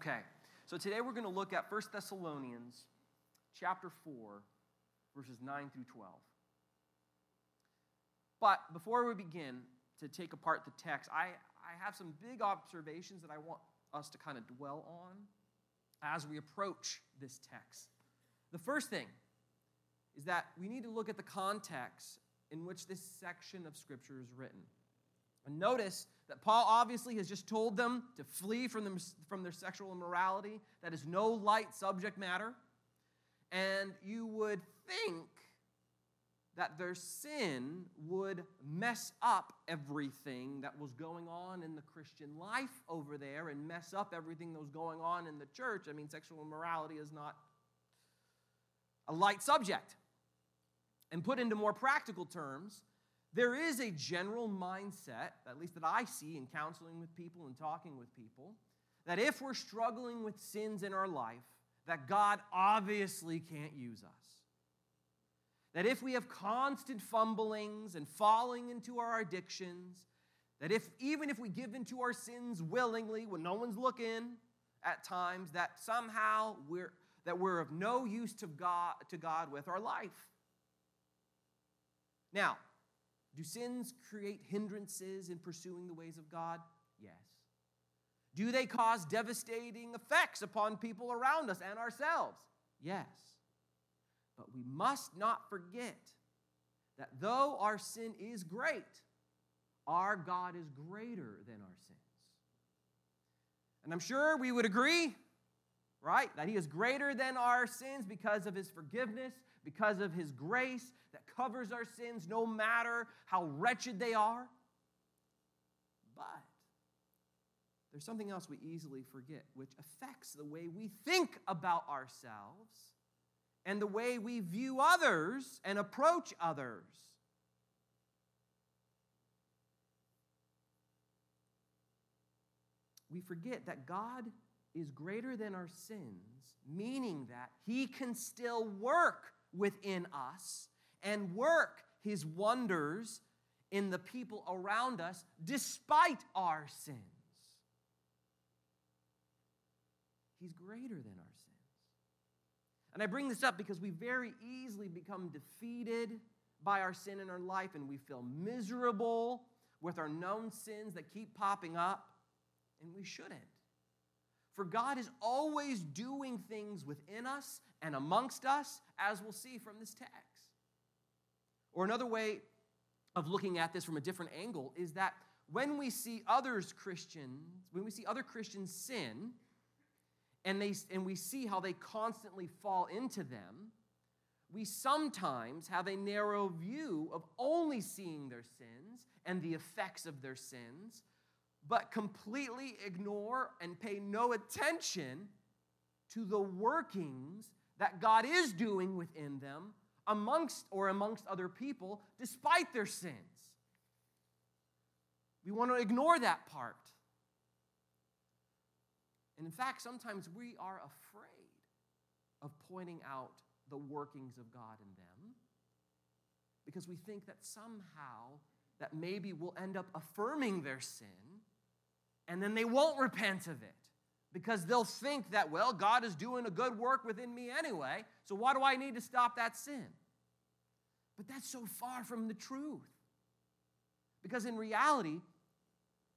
Okay, so today we're going to look at 1 Thessalonians chapter 4, verses 9 through 12. But before we begin to take apart the text, I, I have some big observations that I want us to kind of dwell on as we approach this text. The first thing is that we need to look at the context in which this section of Scripture is written. And notice that Paul obviously has just told them to flee from, them, from their sexual immorality. That is no light subject matter. And you would think that their sin would mess up everything that was going on in the Christian life over there and mess up everything that was going on in the church. I mean, sexual immorality is not a light subject. And put into more practical terms, there is a general mindset, at least that I see in counseling with people and talking with people, that if we're struggling with sins in our life, that God obviously can't use us. That if we have constant fumblings and falling into our addictions, that if even if we give into our sins willingly when no one's looking at times, that somehow we're that we're of no use to God to God with our life. Now, do sins create hindrances in pursuing the ways of God? Yes. Do they cause devastating effects upon people around us and ourselves? Yes. But we must not forget that though our sin is great, our God is greater than our sins. And I'm sure we would agree, right, that He is greater than our sins because of His forgiveness, because of His grace that covers our sins no matter how wretched they are. But there's something else we easily forget, which affects the way we think about ourselves and the way we view others and approach others. We forget that God is greater than our sins, meaning that He can still work within us and work His wonders in the people around us despite our sins. He's greater than our sins. and I bring this up because we very easily become defeated by our sin in our life and we feel miserable with our known sins that keep popping up, and we shouldn't. For God is always doing things within us and amongst us, as we'll see from this text. Or another way of looking at this from a different angle is that when we see others Christians, when we see other Christians sin, and, they, and we see how they constantly fall into them, we sometimes have a narrow view of only seeing their sins and the effects of their sins, but completely ignore and pay no attention to the workings that God is doing within them amongst or amongst other people despite their sins. We want to ignore that part. And in fact, sometimes we are afraid of pointing out the workings of God in them because we think that somehow that maybe we'll end up affirming their sin and then they won't repent of it because they'll think that, well, God is doing a good work within me anyway, so why do I need to stop that sin? But that's so far from the truth. Because in reality,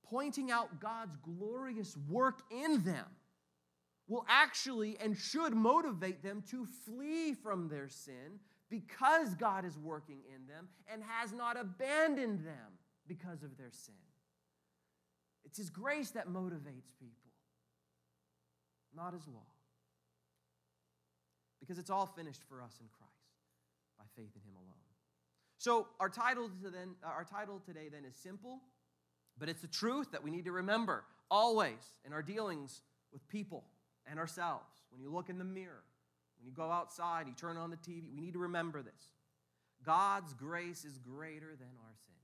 pointing out God's glorious work in them will actually and should motivate them to flee from their sin because God is working in them and has not abandoned them because of their sin. It's His grace that motivates people, not His law. Because it's all finished for us in Christ by faith in Him alone. So, our title, to then, uh, our title today then is simple but it's the truth that we need to remember always in our dealings with people and ourselves. When you look in the mirror, when you go outside, you turn on the TV, we need to remember this. God's grace is greater than our sin.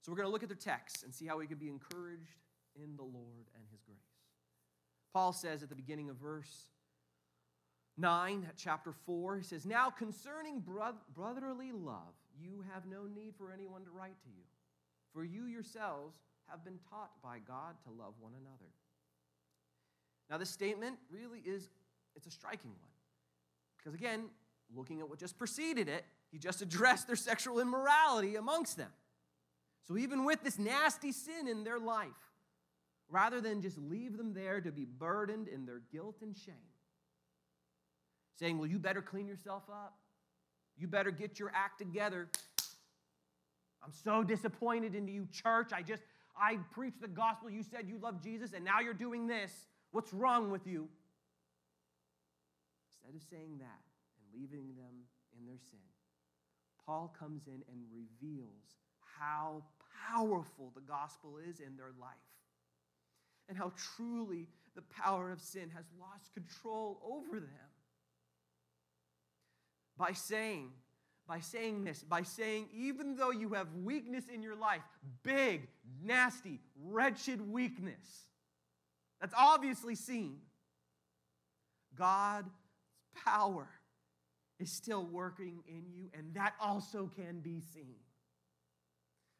So we're going to look at the text and see how we can be encouraged in the Lord and his grace. Paul says at the beginning of verse 9, chapter 4, he says, Now concerning brotherly love, you have no need for anyone to write to you for you yourselves have been taught by God to love one another. Now, this statement really is it's a striking one. Because again, looking at what just preceded it, he just addressed their sexual immorality amongst them. So even with this nasty sin in their life, rather than just leave them there to be burdened in their guilt and shame, saying, Well, you better clean yourself up. You better get your act together. I'm so disappointed in you, church. I just, I preached the gospel. You said you love Jesus, and now you're doing this. What's wrong with you? Instead of saying that and leaving them in their sin, Paul comes in and reveals how powerful the gospel is in their life and how truly the power of sin has lost control over them. By saying, by saying this, by saying, even though you have weakness in your life, big, nasty, wretched weakness, that's obviously seen, God's power is still working in you, and that also can be seen.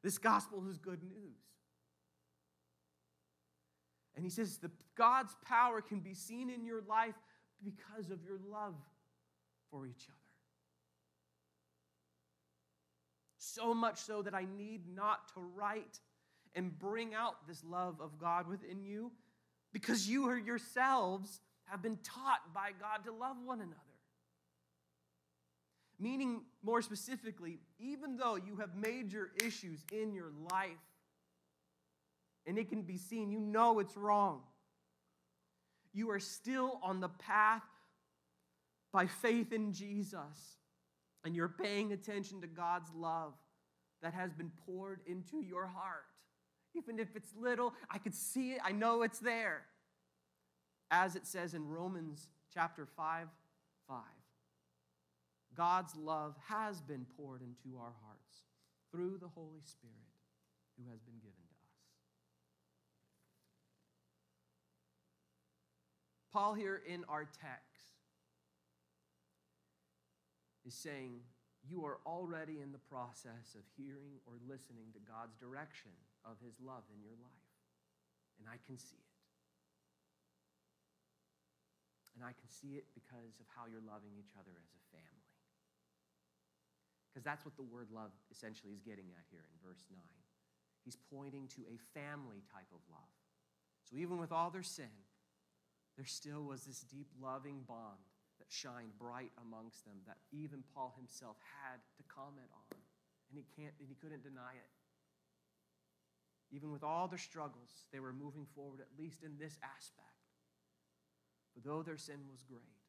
This gospel is good news. And he says the God's power can be seen in your life because of your love for each other. So much so that I need not to write and bring out this love of God within you because you yourselves have been taught by God to love one another. Meaning, more specifically, even though you have major issues in your life and it can be seen, you know it's wrong, you are still on the path by faith in Jesus and you're paying attention to God's love that has been poured into your heart. Even if it's little, I could see it, I know it's there. As it says in Romans chapter 5 5. God's love has been poured into our hearts through the Holy Spirit who has been given to us. Paul, here in our text, is saying, You are already in the process of hearing or listening to God's direction of his love in your life. And I can see it. And I can see it because of how you're loving each other as a family. Because that's what the word love essentially is getting at here in verse 9. He's pointing to a family type of love. So even with all their sin, there still was this deep loving bond that shined bright amongst them that even Paul himself had to comment on. And he can't and he couldn't deny it. Even with all their struggles, they were moving forward, at least in this aspect. But though their sin was great,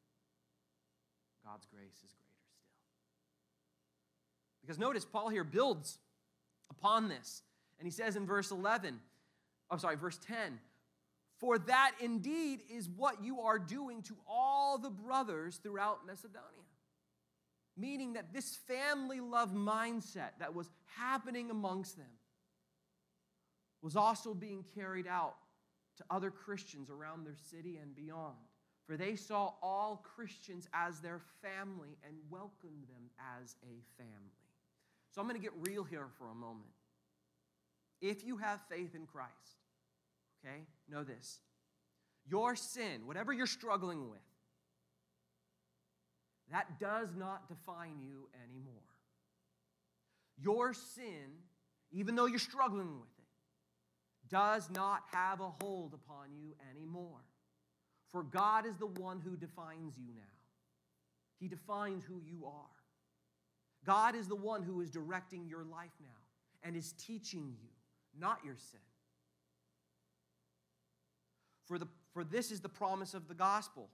God's grace is great. Because notice, Paul here builds upon this. And he says in verse 11, I'm sorry, verse 10, for that indeed is what you are doing to all the brothers throughout Macedonia. Meaning that this family love mindset that was happening amongst them was also being carried out to other Christians around their city and beyond. For they saw all Christians as their family and welcomed them as a family. So I'm going to get real here for a moment. If you have faith in Christ, okay, know this. Your sin, whatever you're struggling with, that does not define you anymore. Your sin, even though you're struggling with it, does not have a hold upon you anymore. For God is the one who defines you now, He defines who you are. God is the one who is directing your life now and is teaching you, not your sin. For, the, for this is the promise of the gospel,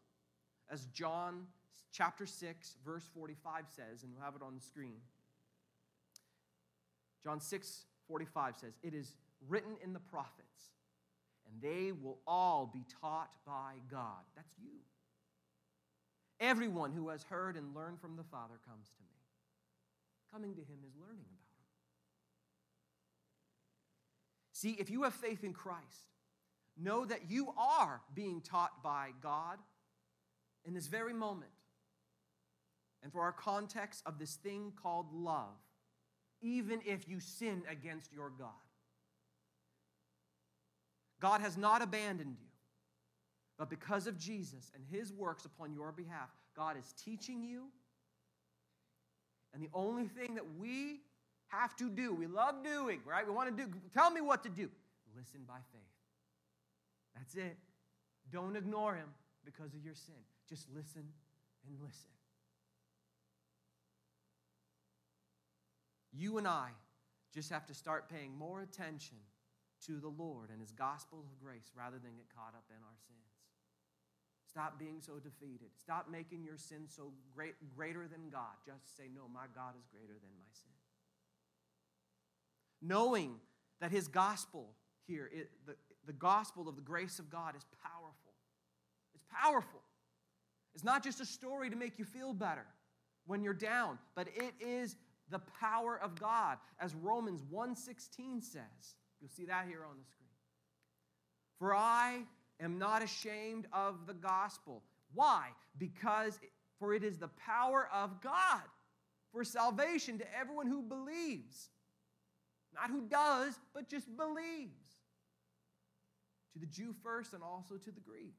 as John chapter 6, verse 45 says, and we'll have it on the screen. John 6, 45 says, It is written in the prophets, and they will all be taught by God. That's you. Everyone who has heard and learned from the Father comes to me. Coming to Him is learning about Him. See, if you have faith in Christ, know that you are being taught by God in this very moment. And for our context of this thing called love, even if you sin against your God. God has not abandoned you. But because of Jesus and his works upon your behalf, God is teaching you. And the only thing that we have to do, we love doing, right? We want to do, tell me what to do. Listen by faith. That's it. Don't ignore him because of your sin. Just listen and listen. You and I just have to start paying more attention to the Lord and his gospel of grace rather than get caught up in our sins. Stop being so defeated. Stop making your sin so great, greater than God. Just say, No, my God is greater than my sin. Knowing that his gospel here, it, the, the gospel of the grace of God is powerful. It's powerful. It's not just a story to make you feel better when you're down, but it is the power of God, as Romans 1:16 says. You'll see that here on the screen. For I am not ashamed of the gospel. Why? Because for it is the power of God for salvation to everyone who believes. Not who does, but just believes. To the Jew first and also to the Greek.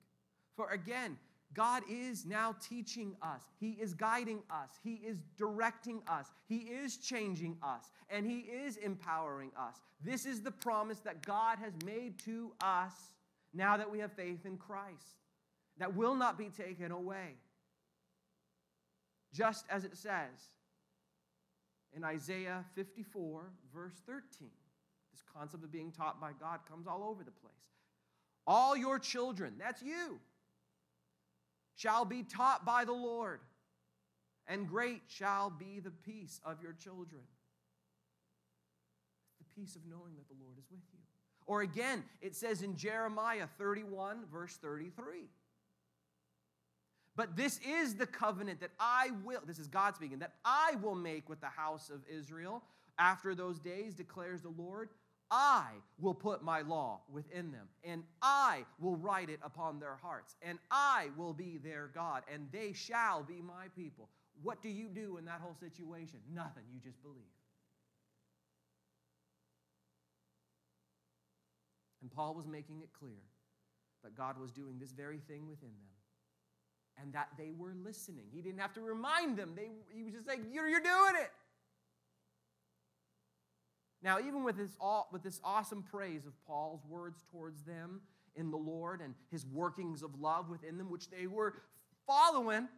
For again, God is now teaching us. He is guiding us. He is directing us. He is changing us. And He is empowering us. This is the promise that God has made to us now that we have faith in Christ, that will not be taken away. Just as it says in Isaiah 54, verse 13. This concept of being taught by God comes all over the place. All your children, that's you shall be taught by the Lord, and great shall be the peace of your children. The peace of knowing that the Lord is with you. Or again, it says in Jeremiah 31, verse 33. But this is the covenant that I will, this is God speaking, that I will make with the house of Israel after those days, declares the Lord. I will put my law within them, and I will write it upon their hearts, and I will be their God, and they shall be my people. What do you do in that whole situation? Nothing. You just believe. And Paul was making it clear that God was doing this very thing within them and that they were listening. He didn't have to remind them, they, he was just like, You're, you're doing it. Now, even with this, all, with this awesome praise of Paul's words towards them in the Lord and his workings of love within them, which they were following,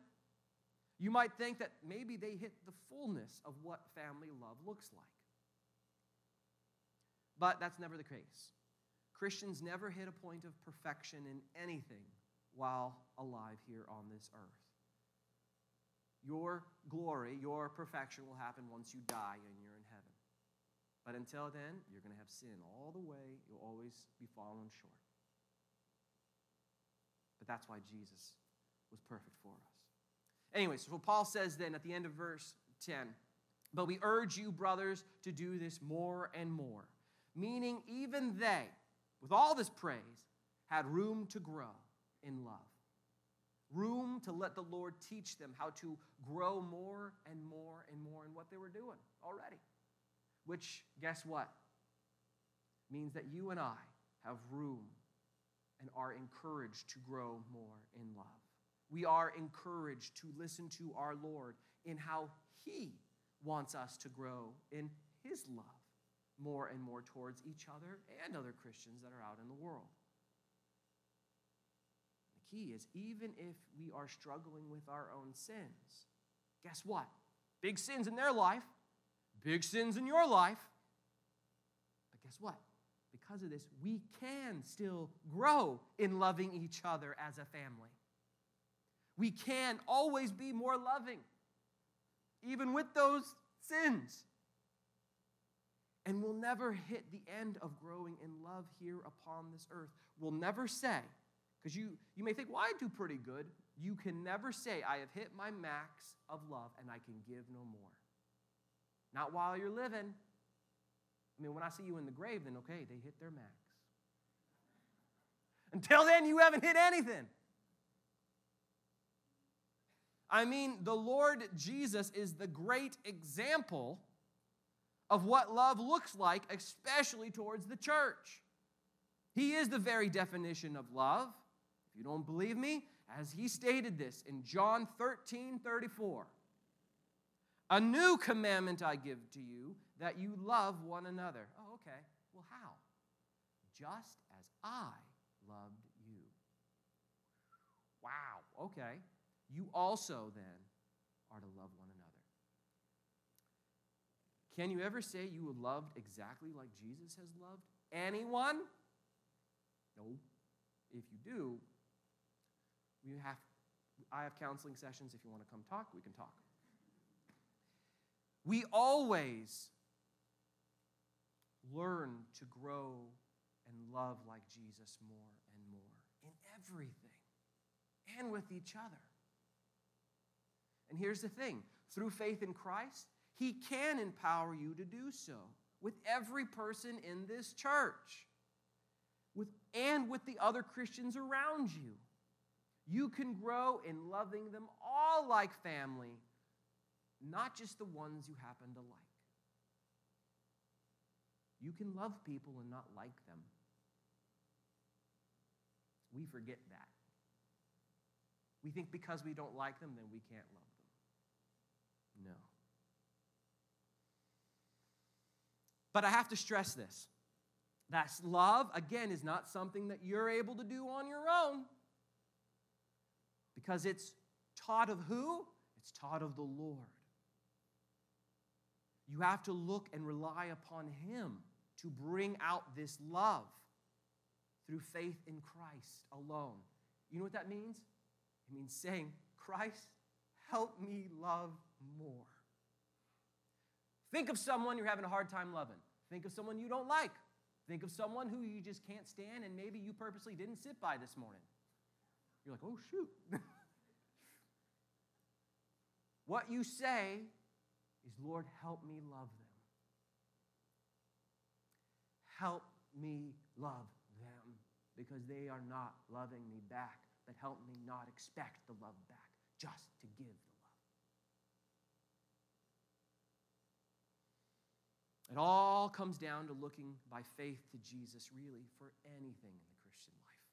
you might think that maybe they hit the fullness of what family love looks like. But that's never the case. Christians never hit a point of perfection in anything while alive here on this earth. Your glory, your perfection will happen once you die and you're in heaven. But until then, you're going to have sin all the way. You'll always be falling short. But that's why Jesus was perfect for us. Anyway, so Paul says then at the end of verse 10, but we urge you, brothers, to do this more and more. Meaning, even they, with all this praise, had room to grow in love. Room to let the Lord teach them how to grow more and more and more in what they were doing already. Which, guess what? Means that you and I have room and are encouraged to grow more in love. We are encouraged to listen to our Lord in how He wants us to grow in His love more and more towards each other and other Christians that are out in the world. The key is even if we are struggling with our own sins, guess what? Big sins in their life, big sins in your life. But guess what? Because of this, we can still grow in loving each other as a family. We can always be more loving, even with those sins. And we'll never hit the end of growing in love here upon this earth. We'll never say, because you, you may think, well, I do pretty good. You can never say, I have hit my max of love and I can give no more. Not while you're living. I mean, when I see you in the grave, then okay, they hit their max. Until then, you haven't hit anything. I mean, the Lord Jesus is the great example of what love looks like, especially towards the church. He is the very definition of love. If you don't believe me, as he stated this in John 13 34. A new commandment I give to you that you love one another. Oh, okay. Well, how? Just as I loved you. Wow, okay. You also then are to love one. Can you ever say you loved exactly like Jesus has loved anyone? No. If you do, we have I have counseling sessions if you want to come talk, we can talk. We always learn to grow and love like Jesus more and more in everything and with each other. And here's the thing through faith in Christ, He can empower you to do so with every person in this church with, and with the other Christians around you. You can grow in loving them all like family not just the ones you happen to like. You can love people and not like them. We forget that. We think because we don't like them, then we can't love them. No. But I have to stress this. That love, again, is not something that you're able to do on your own. Because it's taught of who? It's taught of the Lord. You have to look and rely upon Him to bring out this love through faith in Christ alone. You know what that means? It means saying, Christ, help me love more. Think of someone you're having a hard time loving. Think of someone you don't like. Think of someone who you just can't stand and maybe you purposely didn't sit by this morning. You're like, oh, shoot. what you say is, Lord, help me love them. Help me love them because they are not loving me back, but help me not expect the love back, just to give It all comes down to looking by faith to Jesus, really, for anything in the Christian life.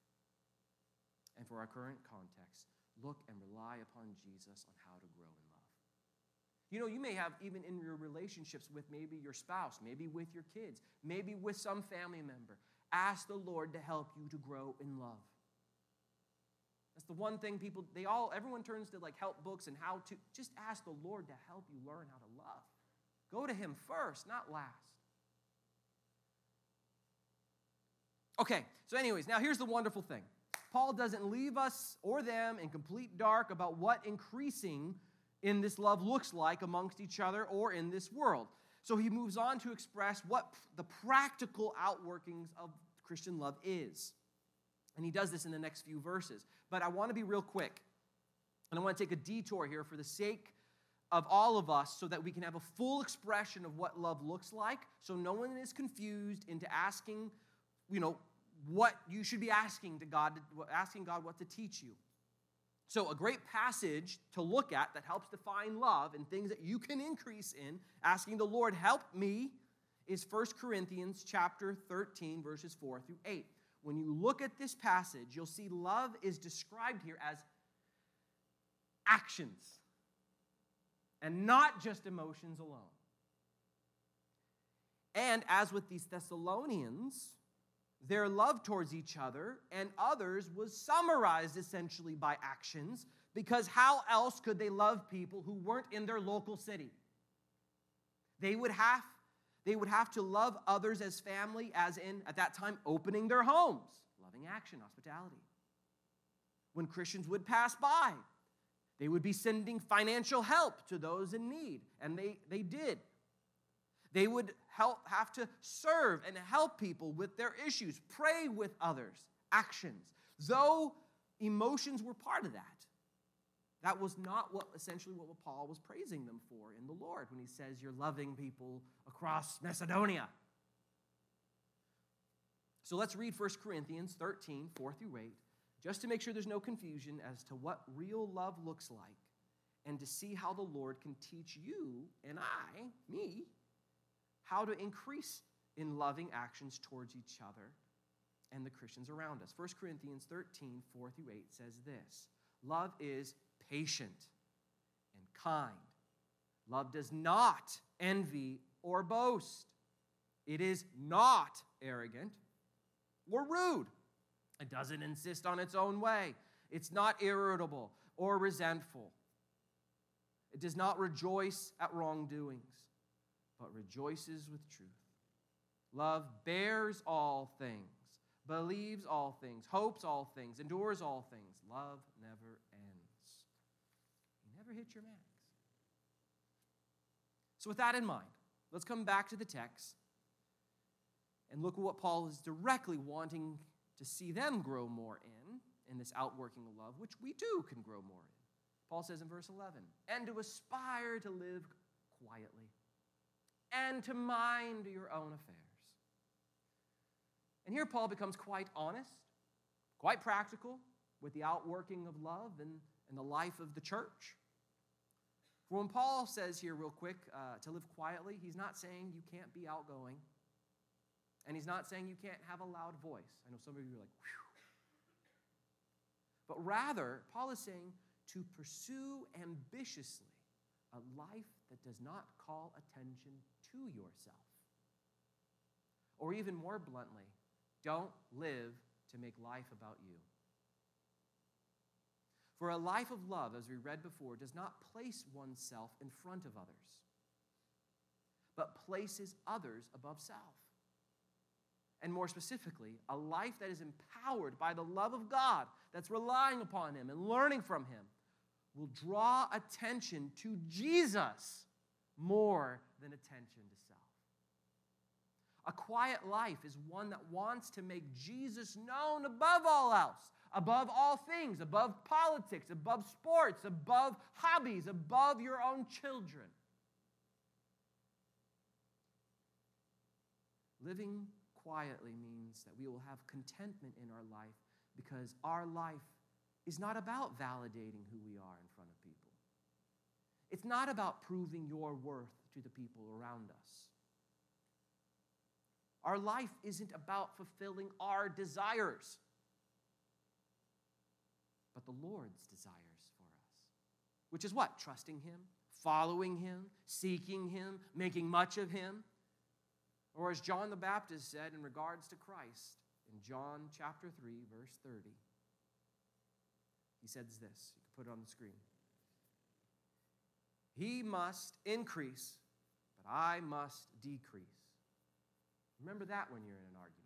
And for our current context, look and rely upon Jesus on how to grow in love. You know, you may have even in your relationships with maybe your spouse, maybe with your kids, maybe with some family member. Ask the Lord to help you to grow in love. That's the one thing people, they all, everyone turns to like help books and how to. Just ask the Lord to help you learn how to love. Go to Him first, not last. Okay, so, anyways, now here's the wonderful thing Paul doesn't leave us or them in complete dark about what increasing in this love looks like amongst each other or in this world. So he moves on to express what the practical outworkings of Christian love is. And he does this in the next few verses. But I want to be real quick. And I want to take a detour here for the sake of all of us so that we can have a full expression of what love looks like so no one is confused into asking, you know, what you should be asking to God, asking God what to teach you. So, a great passage to look at that helps define love and things that you can increase in, asking the Lord, help me, is 1 Corinthians chapter 13, verses 4 through 8. When you look at this passage, you'll see love is described here as actions and not just emotions alone. And as with these Thessalonians, their love towards each other and others was summarized essentially by actions because how else could they love people who weren't in their local city? They would have they would have to love others as family as in at that time opening their homes, loving action, hospitality. When Christians would pass by, they would be sending financial help to those in need, and they, they did. They would help, have to serve and help people with their issues, pray with others, actions. Though emotions were part of that, that was not what essentially what Paul was praising them for in the Lord when he says, You're loving people across Macedonia. So let's read 1 Corinthians 13, 4 through 8, just to make sure there's no confusion as to what real love looks like and to see how the Lord can teach you and I, me, how to increase in loving actions towards each other and the Christians around us. 1 Corinthians 13, 4 through 8 says this Love is patient and kind. Love does not envy or boast. It is not arrogant or rude. It doesn't insist on its own way. It's not irritable or resentful. It does not rejoice at wrongdoings, but rejoices with truth. Love bears all things, believes all things, hopes all things, endures all things. Love never ends. You never hit your max. So, with that in mind, let's come back to the text and look at what Paul is directly wanting to see them grow more in, in this outworking of love, which we too can grow more in. Paul says in verse 11, and to aspire to live quietly and to mind your own affairs. And here Paul becomes quite honest, quite practical with the outworking of love and, and the life of the church. For when Paul says here, real quick, uh, to live quietly, he's not saying you can't be outgoing. And he's not saying you can't have a loud voice. I know some of you are like, whew. But rather, Paul is saying to pursue ambitiously a life that does not call attention to yourself. Or even more bluntly, don't live to make life about you. For a life of love, as we read before, does not place oneself in front of others, but places others above self. And more specifically, a life that is empowered by the love of God, that's relying upon Him and learning from Him, will draw attention to Jesus more than attention to self. A quiet life is one that wants to make Jesus known above all else, above all things, above politics, above sports, above hobbies, above your own children. Living quietly means that we will have contentment in our life because our life is not about validating who we are in front of people. It's not about proving your worth to the people around us. Our life isn't about fulfilling our desires, but the Lord's desires for us. Which is what? Trusting Him, following Him, seeking Him, making much of Him. Or as John the Baptist said in regards to Christ in John chapter 3, verse 30. He says this. You can put it on the screen. He must increase, but I must decrease. Remember that when you're in an argument.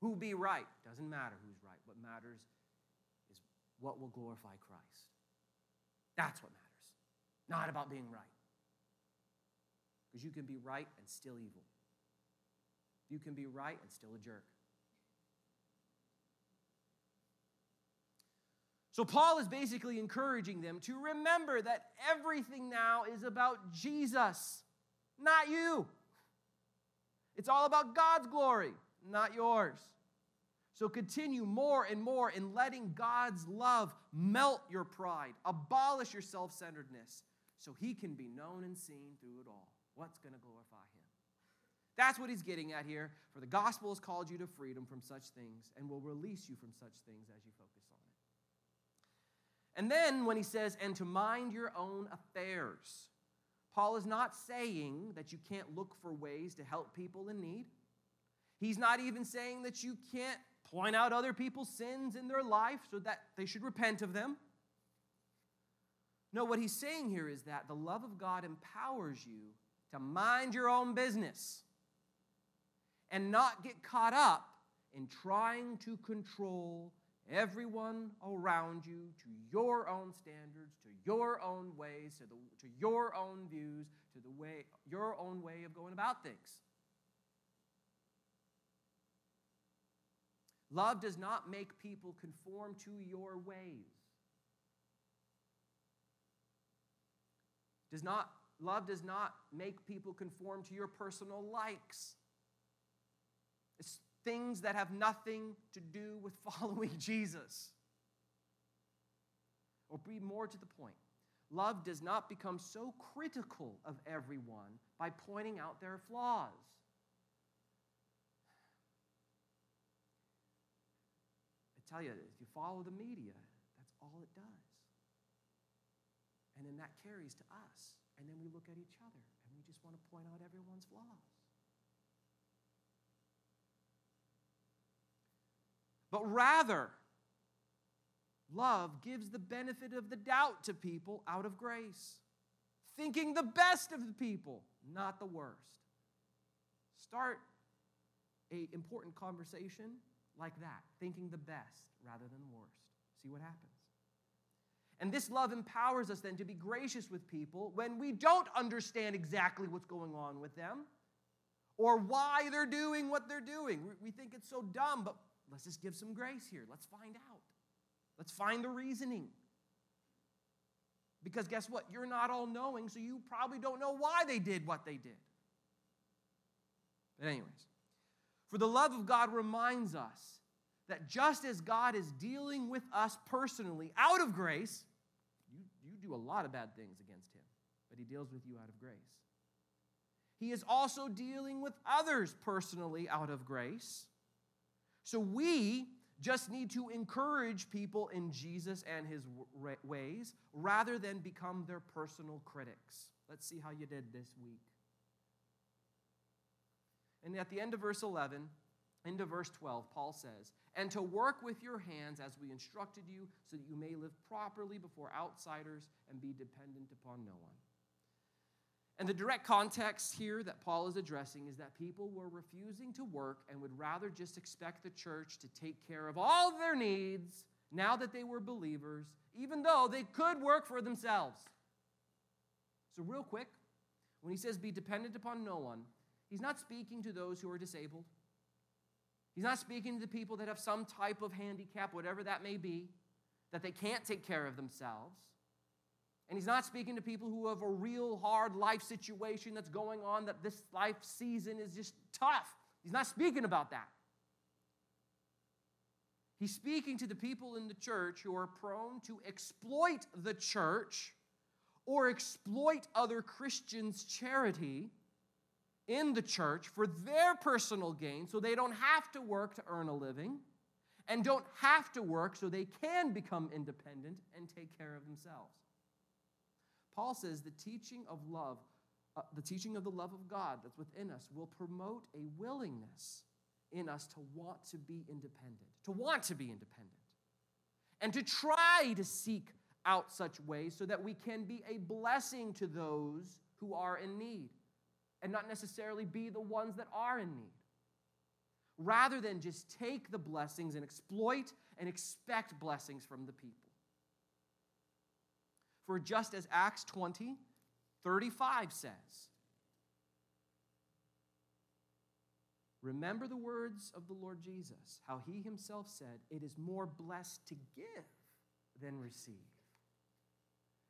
Who be right? Doesn't matter who's right. What matters is what will glorify Christ. That's what matters. Not about being right. Because you can be right and still evil. You can be right and still a jerk. So, Paul is basically encouraging them to remember that everything now is about Jesus, not you. It's all about God's glory, not yours. So, continue more and more in letting God's love melt your pride, abolish your self centeredness, so he can be known and seen through it all. What's going to glorify him? That's what he's getting at here. For the gospel has called you to freedom from such things and will release you from such things as you focus on. It. And then when he says, and to mind your own affairs, Paul is not saying that you can't look for ways to help people in need. He's not even saying that you can't point out other people's sins in their life so that they should repent of them. No, what he's saying here is that the love of God empowers you to mind your own business and not get caught up in trying to control everyone around you to your own standards, to your own ways, to, the, to your own views, to the way, your own way of going about things. Love does not make people conform to your ways. Does not, Love does not make people conform to your personal likes. It's things that have nothing to do with following Jesus. Or be more to the point, love does not become so critical of everyone by pointing out their flaws. I tell you, if you follow the media, that's all it does. And then that carries to us. And then we look at each other and we just want to point out everyone's flaws. But rather, love gives the benefit of the doubt to people out of grace, thinking the best of the people, not the worst. Start a important conversation like that, thinking the best rather than the worst. See what happens. And this love empowers us then to be gracious with people when we don't understand exactly what's going on with them or why they're doing what they're doing. We think it's so dumb, but let's just give some grace here. Let's find out. Let's find the reasoning. Because guess what? You're not all knowing, so you probably don't know why they did what they did. But, anyways, for the love of God reminds us that just as God is dealing with us personally out of grace, you, you do a lot of bad things against Him, but He deals with you out of grace. He is also dealing with others personally out of grace. So we just need to encourage people in Jesus and His ways rather than become their personal critics. Let's see how you did this week. And at the end of verse 11, into verse 12, Paul says, And to work with your hands as we instructed you, so that you may live properly before outsiders and be dependent upon no one. And the direct context here that Paul is addressing is that people were refusing to work and would rather just expect the church to take care of all of their needs now that they were believers, even though they could work for themselves. So, real quick, when he says be dependent upon no one, he's not speaking to those who are disabled. He's not speaking to the people that have some type of handicap, whatever that may be, that they can't take care of themselves. And he's not speaking to people who have a real hard life situation that's going on, that this life season is just tough. He's not speaking about that. He's speaking to the people in the church who are prone to exploit the church or exploit other Christians' charity in the church for their personal gain so they don't have to work to earn a living and don't have to work so they can become independent and take care of themselves. Paul says the teaching of love, uh, the teaching of the love of God that's within us will promote a willingness in us to want to be independent, to want to be independent, and to try to seek out such ways so that we can be a blessing to those who are in need and not necessarily be the ones that are in need. Rather than just take the blessings and exploit and expect blessings from the people. For just as Acts 20, 35 says, Remember the words of the Lord Jesus, how he himself said, It is more blessed to give than receive.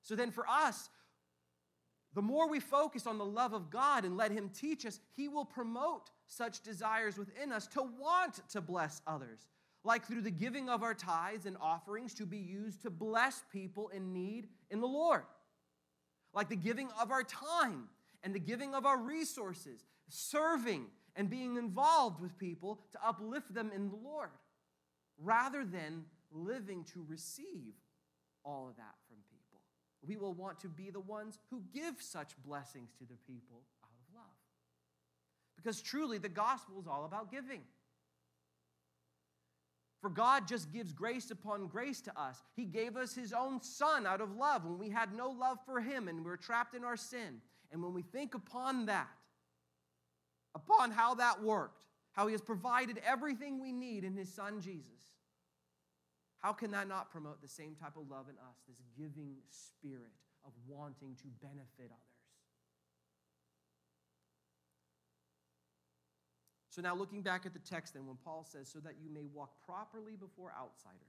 So then, for us, the more we focus on the love of God and let Him teach us, He will promote such desires within us to want to bless others, like through the giving of our tithes and offerings to be used to bless people in need in the Lord, like the giving of our time and the giving of our resources, serving and being involved with people to uplift them in the Lord, rather than living to receive all of that from. We will want to be the ones who give such blessings to the people out of love. Because truly, the gospel is all about giving. For God just gives grace upon grace to us. He gave us His own Son out of love when we had no love for Him and we were trapped in our sin. And when we think upon that, upon how that worked, how He has provided everything we need in His Son Jesus, how can that not promote the same type of love in us, this giving spirit of wanting to benefit others? So now, looking back at the text, then, when Paul says, so that you may walk properly before outsiders,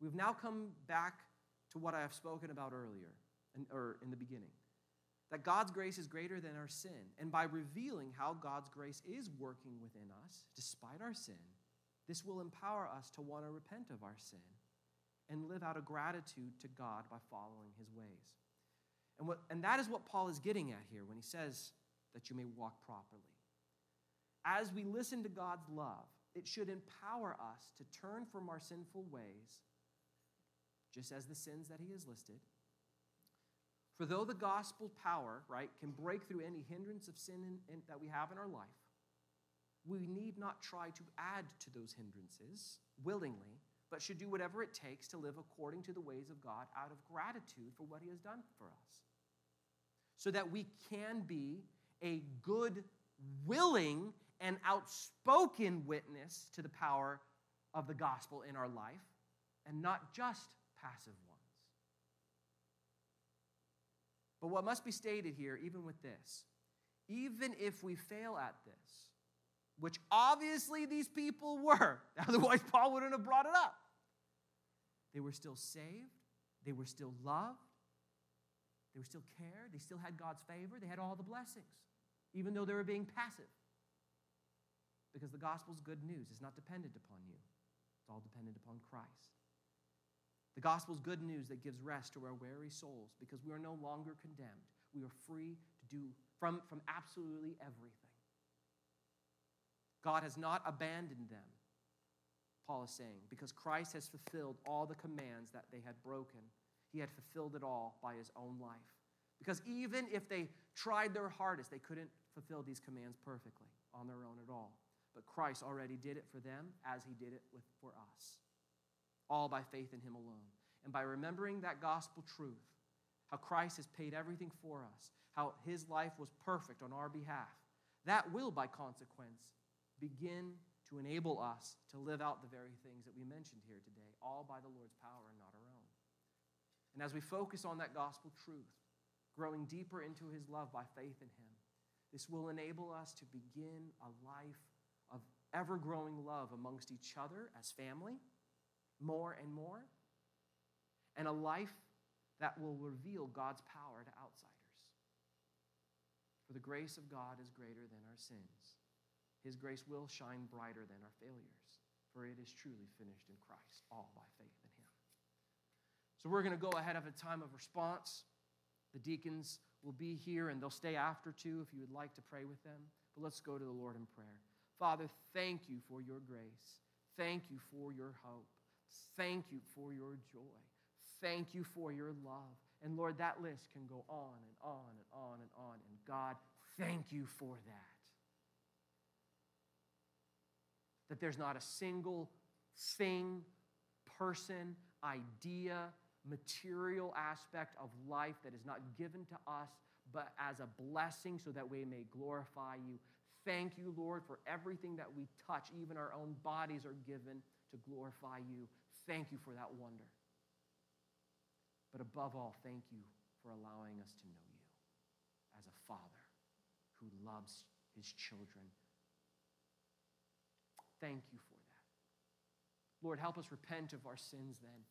we've now come back to what I have spoken about earlier, or in the beginning. That God's grace is greater than our sin. And by revealing how God's grace is working within us, despite our sin, this will empower us to want to repent of our sin and live out a gratitude to God by following his ways. And, what, and that is what Paul is getting at here when he says that you may walk properly. As we listen to God's love, it should empower us to turn from our sinful ways, just as the sins that he has listed. For though the gospel power, right, can break through any hindrance of sin in, in, that we have in our life, we need not try to add to those hindrances willingly, but should do whatever it takes to live according to the ways of God out of gratitude for what he has done for us. So that we can be a good, willing, and outspoken witness to the power of the gospel in our life, and not just passive ones. But what must be stated here, even with this, even if we fail at this, which obviously these people were, otherwise, Paul wouldn't have brought it up. They were still saved, they were still loved, they were still cared, they still had God's favor, they had all the blessings, even though they were being passive. Because the gospel's good news is not dependent upon you, it's all dependent upon Christ. The gospel's good news that gives rest to our weary souls because we are no longer condemned. We are free to do from, from absolutely everything. God has not abandoned them, Paul is saying, because Christ has fulfilled all the commands that they had broken. He had fulfilled it all by his own life. Because even if they tried their hardest, they couldn't fulfill these commands perfectly on their own at all. But Christ already did it for them as he did it with, for us, all by faith in him alone. And by remembering that gospel truth, how Christ has paid everything for us, how his life was perfect on our behalf, that will, by consequence, begin to enable us to live out the very things that we mentioned here today, all by the Lord's power and not our own. And as we focus on that gospel truth, growing deeper into his love by faith in him, this will enable us to begin a life of ever growing love amongst each other as family, more and more, and a life that will reveal God's power to outsiders. For the grace of God is greater than our sins. His grace will shine brighter than our failures, for it is truly finished in Christ, all by faith in Him. So we're going to go ahead of a time of response. The deacons will be here and they'll stay after too if you would like to pray with them. But let's go to the Lord in prayer. Father, thank you for your grace. Thank you for your hope. Thank you for your joy. Thank you for your love. And Lord, that list can go on and on and on and on. And God, thank you for that. That there's not a single thing, person, idea, material aspect of life that is not given to us, but as a blessing so that we may glorify you. Thank you, Lord, for everything that we touch. Even our own bodies are given to glorify you. Thank you for that wonder. But above all, thank you for allowing us to know you as a father who loves his children. Thank you for that. Lord, help us repent of our sins then.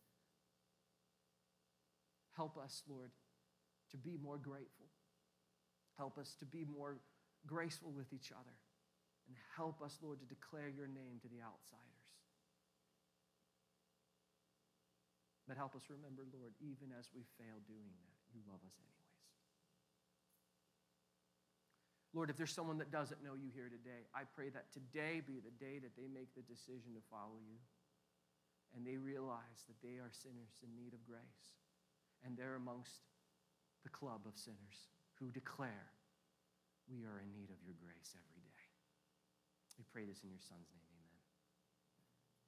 Help us, Lord, to be more grateful. Help us to be more graceful with each other. And help us, Lord, to declare your name to the outsiders. But help us remember, Lord, even as we fail doing that, you love us anyways. Lord, if there's someone that doesn't know you here today, I pray that today be the day that they make the decision to follow you and they realize that they are sinners in need of grace. And they're amongst the club of sinners who declare, We are in need of your grace every day. We pray this in your Son's name.